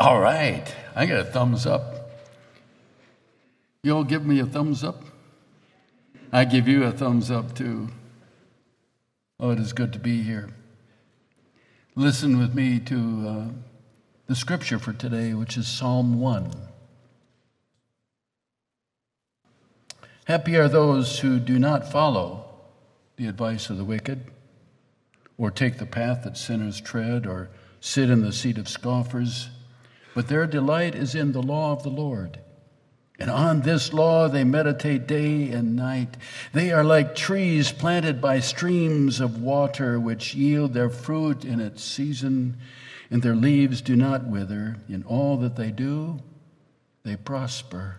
All right, I got a thumbs up. You all give me a thumbs up? I give you a thumbs up too. Oh, it is good to be here. Listen with me to uh, the scripture for today, which is Psalm 1. Happy are those who do not follow the advice of the wicked, or take the path that sinners tread, or sit in the seat of scoffers but their delight is in the law of the Lord. And on this law they meditate day and night. They are like trees planted by streams of water, which yield their fruit in its season, and their leaves do not wither. In all that they do, they prosper.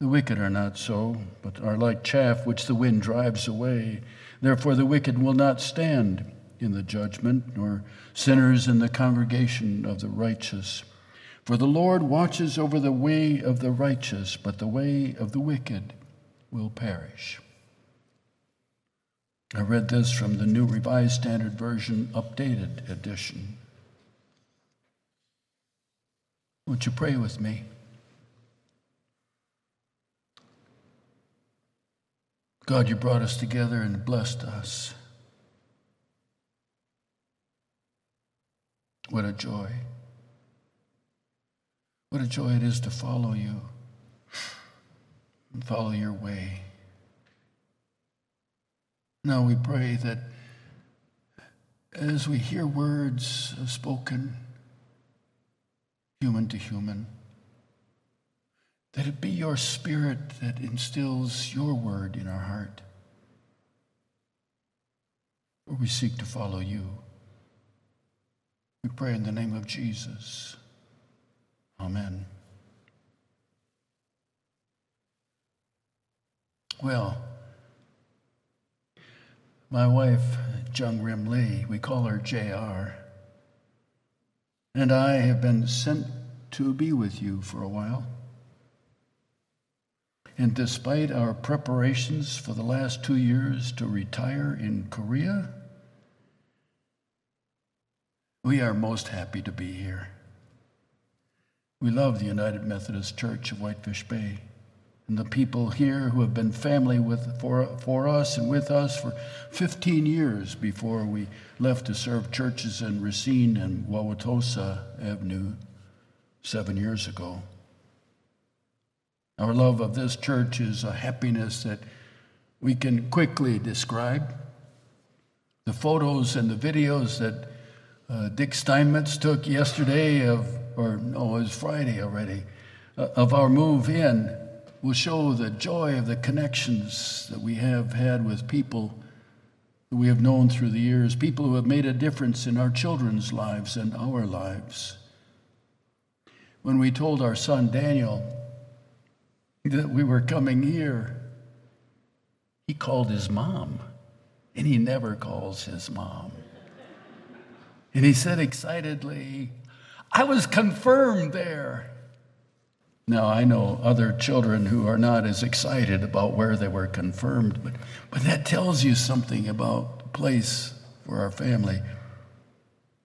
The wicked are not so, but are like chaff which the wind drives away. Therefore, the wicked will not stand in the judgment, nor sinners in the congregation of the righteous. For the Lord watches over the way of the righteous, but the way of the wicked will perish. I read this from the New Revised Standard Version, updated edition. Won't you pray with me? God, you brought us together and blessed us. What a joy. What a joy it is to follow you and follow your way. Now we pray that as we hear words spoken, human to human, that it be your spirit that instills your word in our heart. For we seek to follow you. We pray in the name of Jesus. Amen. Well, my wife, Jung Rim Lee, we call her JR, and I have been sent to be with you for a while. And despite our preparations for the last two years to retire in Korea, we are most happy to be here. We love the United Methodist Church of Whitefish Bay and the people here who have been family with, for, for us and with us for 15 years before we left to serve churches in Racine and Wauwatosa Avenue seven years ago. Our love of this church is a happiness that we can quickly describe. The photos and the videos that uh, Dick Steinmetz took yesterday of, or no, it was Friday already, uh, of our move in will show the joy of the connections that we have had with people that we have known through the years, people who have made a difference in our children's lives and our lives. When we told our son Daniel that we were coming here, he called his mom, and he never calls his mom. And he said excitedly, I was confirmed there. Now, I know other children who are not as excited about where they were confirmed, but, but that tells you something about the place for our family.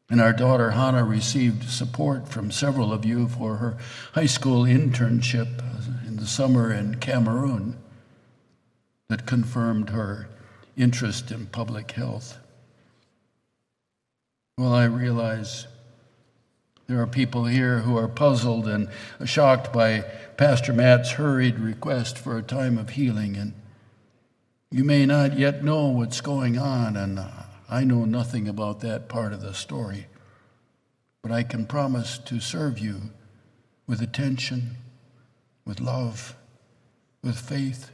And our daughter Hannah received support from several of you for her high school internship in the summer in Cameroon that confirmed her interest in public health. Well, I realize there are people here who are puzzled and shocked by Pastor Matt's hurried request for a time of healing, and you may not yet know what's going on, and uh, I know nothing about that part of the story. But I can promise to serve you with attention, with love, with faith,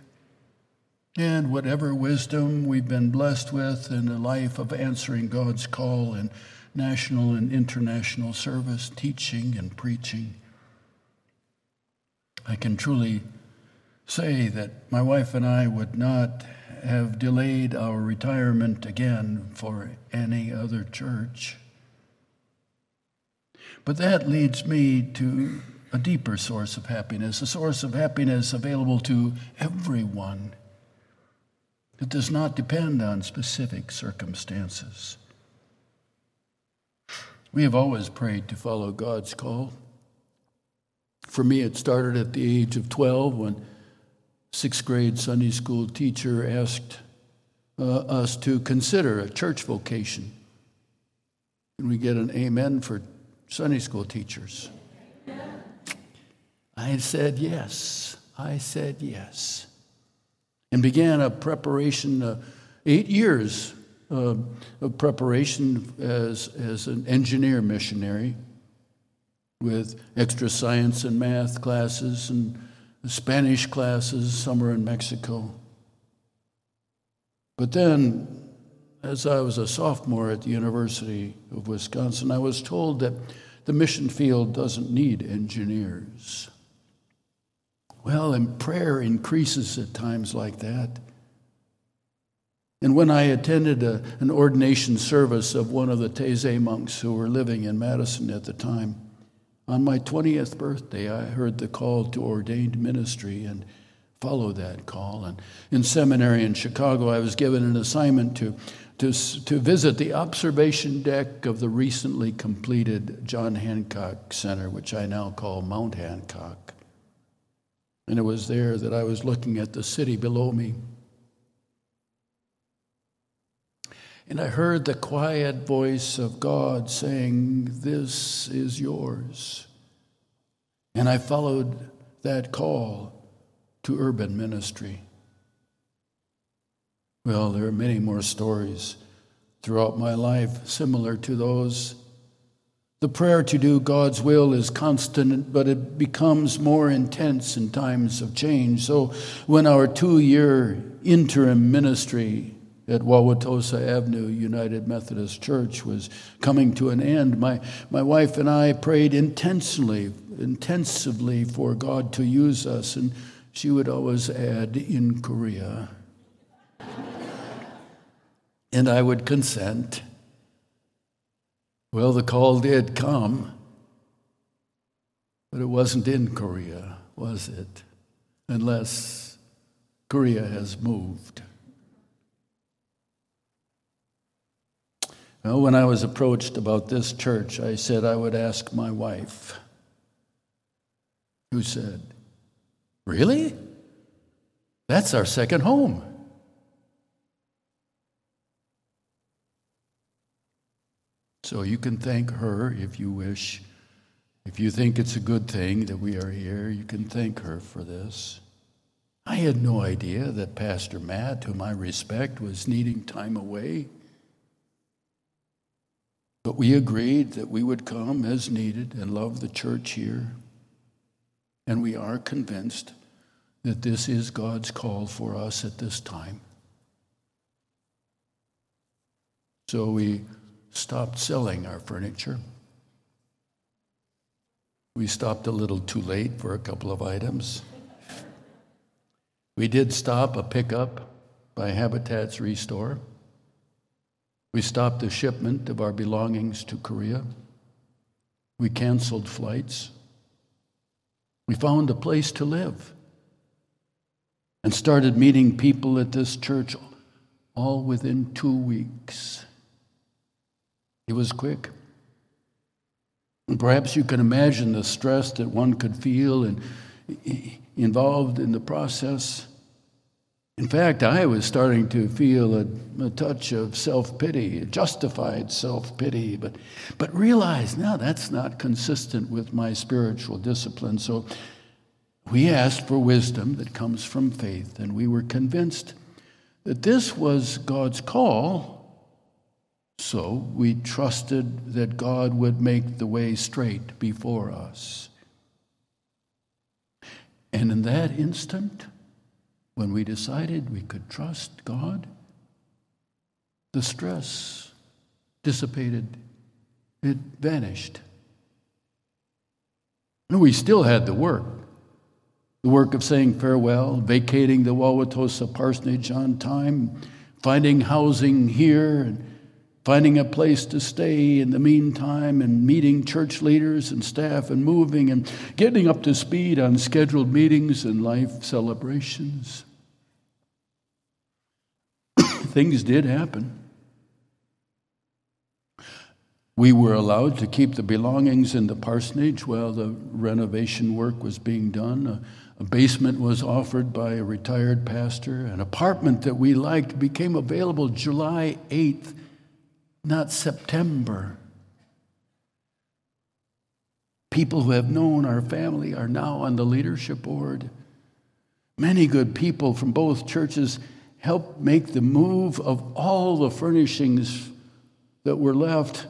and whatever wisdom we've been blessed with in the life of answering God's call in national and international service, teaching and preaching, I can truly say that my wife and I would not have delayed our retirement again for any other church. But that leads me to a deeper source of happiness, a source of happiness available to everyone it does not depend on specific circumstances. We have always prayed to follow God's call. For me, it started at the age of 12 when sixth grade Sunday school teacher asked uh, us to consider a church vocation. Can we get an amen for Sunday school teachers? I said yes. I said yes. And began a preparation, uh, eight years uh, of preparation as, as an engineer missionary with extra science and math classes and Spanish classes, somewhere in Mexico. But then, as I was a sophomore at the University of Wisconsin, I was told that the mission field doesn't need engineers. Well, and prayer increases at times like that. And when I attended a, an ordination service of one of the Taizé monks who were living in Madison at the time, on my 20th birthday, I heard the call to ordained ministry and followed that call. And in seminary in Chicago, I was given an assignment to, to, to visit the observation deck of the recently completed John Hancock Center, which I now call Mount Hancock. And it was there that I was looking at the city below me. And I heard the quiet voice of God saying, This is yours. And I followed that call to urban ministry. Well, there are many more stories throughout my life similar to those the prayer to do God's will is constant, but it becomes more intense in times of change. So, when our two year interim ministry at Wauwatosa Avenue United Methodist Church was coming to an end, my, my wife and I prayed intensely, intensively for God to use us, and she would always add, in Korea. and I would consent. Well, the call did come, but it wasn't in Korea, was it? Unless Korea has moved. Well, when I was approached about this church, I said I would ask my wife, who said, Really? That's our second home. So you can thank her if you wish. If you think it's a good thing that we are here, you can thank her for this. I had no idea that Pastor Matt, whom I respect, was needing time away. But we agreed that we would come as needed and love the church here. And we are convinced that this is God's call for us at this time. So we stopped selling our furniture. We stopped a little too late for a couple of items. We did stop a pickup by Habitats Restore. We stopped the shipment of our belongings to Korea. We canceled flights. We found a place to live and started meeting people at this church all within two weeks. It was quick. And perhaps you can imagine the stress that one could feel and involved in the process. In fact, I was starting to feel a, a touch of self pity, justified self pity, but, but realized now that's not consistent with my spiritual discipline. So we asked for wisdom that comes from faith, and we were convinced that this was God's call so we trusted that God would make the way straight before us. And in that instant, when we decided we could trust God, the stress dissipated, it vanished. And we still had the work the work of saying farewell, vacating the Wauwatosa parsonage on time, finding housing here, and finding a place to stay in the meantime and meeting church leaders and staff and moving and getting up to speed on scheduled meetings and life celebrations. Things did happen. We were allowed to keep the belongings in the parsonage while the renovation work was being done. A, basement was offered by a retired pastor. An apartment that we liked became available July 8th, not September. People who have known our family are now on the leadership board. Many good people from both churches helped make the move of all the furnishings that were left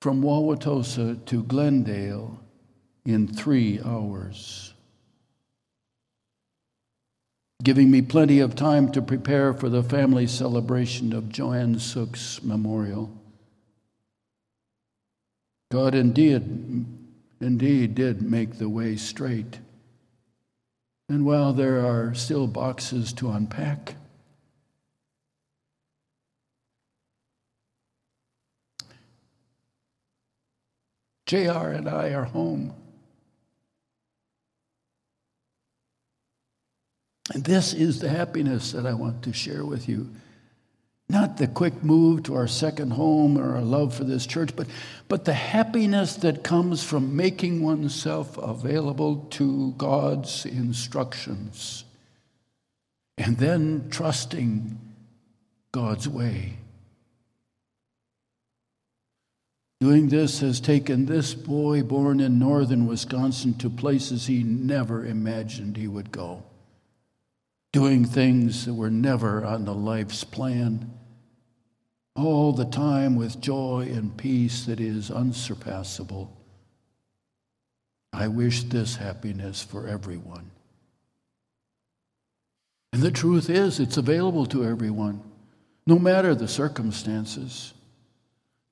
from Wauwatosa to Glendale in three hours, giving me plenty of time to prepare for the family celebration of Joanne Sook's memorial. God indeed, indeed did make the way straight. And while there are still boxes to unpack, JR and I are home. And this is the happiness that I want to share with you. Not the quick move to our second home or our love for this church, but, but the happiness that comes from making oneself available to God's instructions and then trusting God's way. Doing this has taken this boy born in northern Wisconsin to places he never imagined he would go. Doing things that were never on the life's plan. All the time with joy and peace that is unsurpassable. I wish this happiness for everyone. And the truth is, it's available to everyone, no matter the circumstances.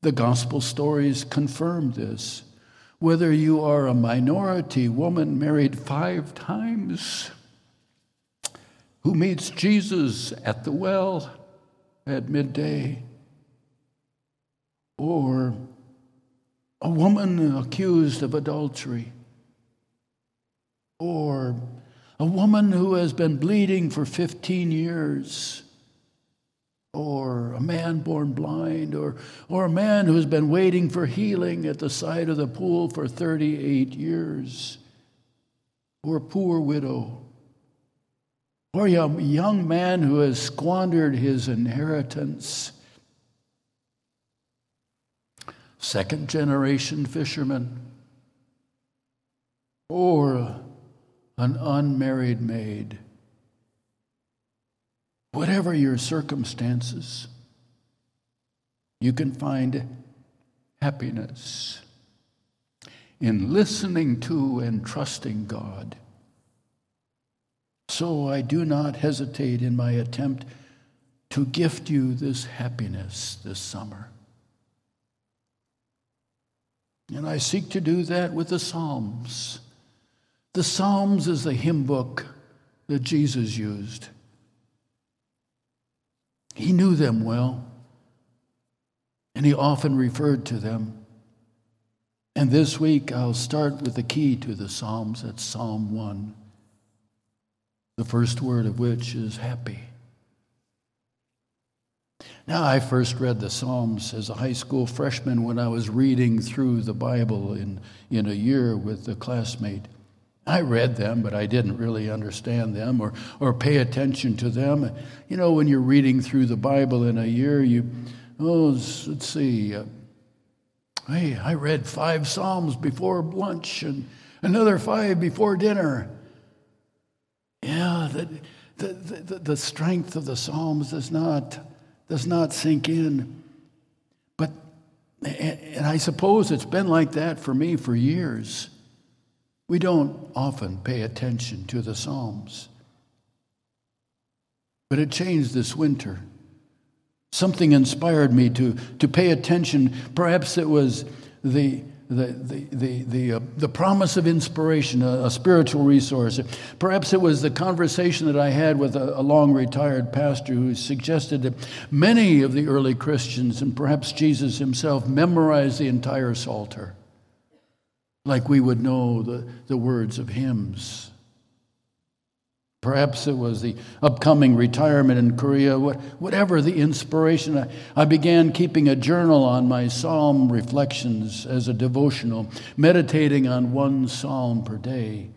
The gospel stories confirm this. Whether you are a minority woman married five times, who meets Jesus at the well at midday, or a woman accused of adultery, or a woman who has been bleeding for 15 years. Or a man born blind, or, or a man who's been waiting for healing at the side of the pool for 38 years, or a poor widow, or a young man who has squandered his inheritance. Second generation fisherman, or an unmarried maid Whatever your circumstances, you can find happiness in listening to and trusting God. So I do not hesitate in my attempt to gift you this happiness this summer. And I seek to do that with the Psalms. The Psalms is the hymn book that Jesus used. He knew them well, and he often referred to them. And this week, I'll start with the key to the Psalms. That's Psalm 1, the first word of which is happy. Now, I first read the Psalms as a high school freshman when I was reading through the Bible in, in a year with a classmate. I read them, but I didn't really understand them or, or pay attention to them. You know, when you're reading through the Bible in a year, you, oh, let's see, uh, hey, I read five Psalms before lunch and another five before dinner. The, the, the strength of the Psalms does not, does not sink in. But, and I suppose it's been like that for me for years. We don't often pay attention to the Psalms. But it changed this winter. Something inspired me to, to pay attention. Perhaps it was the, the, the, the, the, uh, the promise of inspiration, a, a, spiritual resource. Perhaps it was the conversation that I had with a, a long retired pastor who suggested that many of the early Christians, and perhaps Jesus himself, memorized the entire Psalter like we would know the, the words of hymns. Perhaps it was the upcoming retirement in Korea, whatever the inspiration. I began keeping a journal on my psalm reflections as a devotional, meditating on one psalm per day.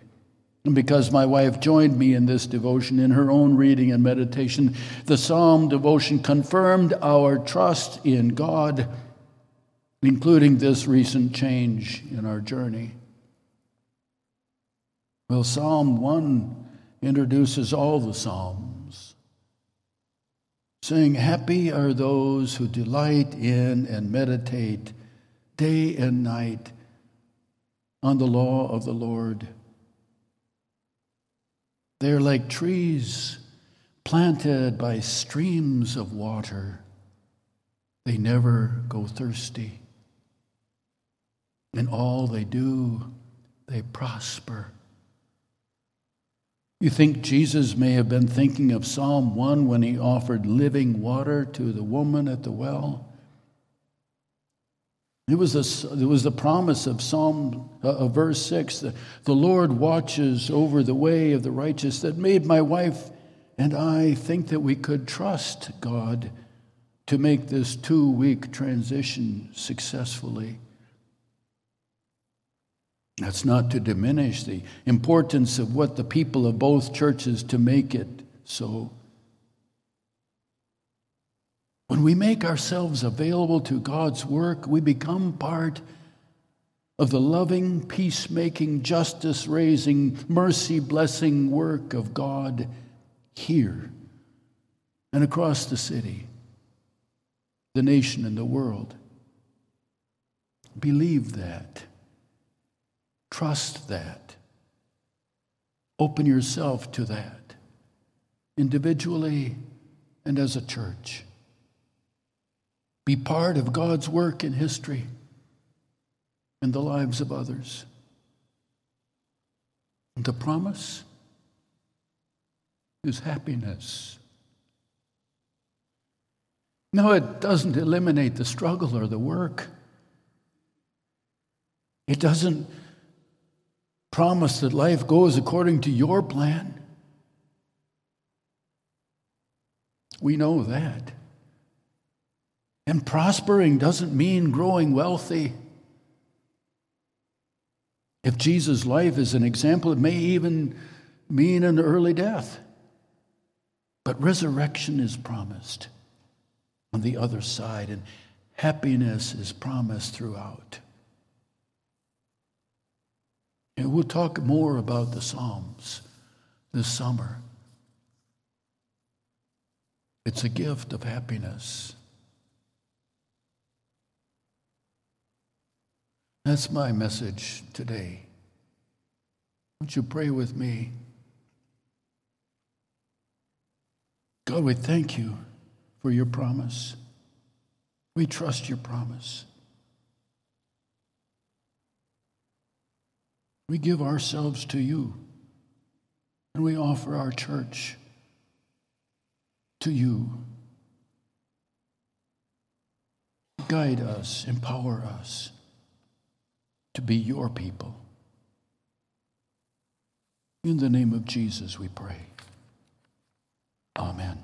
And because my wife joined me in this devotion in her own reading and meditation, the psalm devotion confirmed our trust in God, including this recent change in our journey. Well, Psalm 1 introduces all the Psalms, saying, Happy are those who delight in and meditate day and night on the law of the Lord. They are like trees planted by streams of water. They never go thirsty. In all they do, they prosper. You think Jesus may have been thinking of Psalm 1 when he offered living water to the woman at the well? It was, a, it was the promise of Psalm uh, verse 6 the, the Lord watches over the way of the righteous that made my wife and I think that we could trust God to make this two week transition successfully. That's not to diminish the importance of what the people of both churches to make it so. When we make ourselves available to God's work, we become part of the loving, peacemaking, justice raising, mercy blessing work of God here and across the city, the nation, and the world. Believe that. Trust that. Open yourself to that, individually and as a church. Be part of God's work in history and the lives of others. And the promise is happiness. No, it doesn't eliminate the struggle or the work. It doesn't promise that life goes according to your plan. We know that. And prospering doesn't mean growing wealthy. If Jesus' life is an example, it may even mean an early death. But resurrection is promised on the other side, and happiness is promised throughout. And we'll talk more about the Psalms this summer. It's a gift of happiness. That's my message today. Won't you pray with me? God, we thank you for your promise. We trust your promise. We give ourselves to you and we offer our church to you. Guide us, empower us to be your people. In the name of Jesus, we pray. Amen.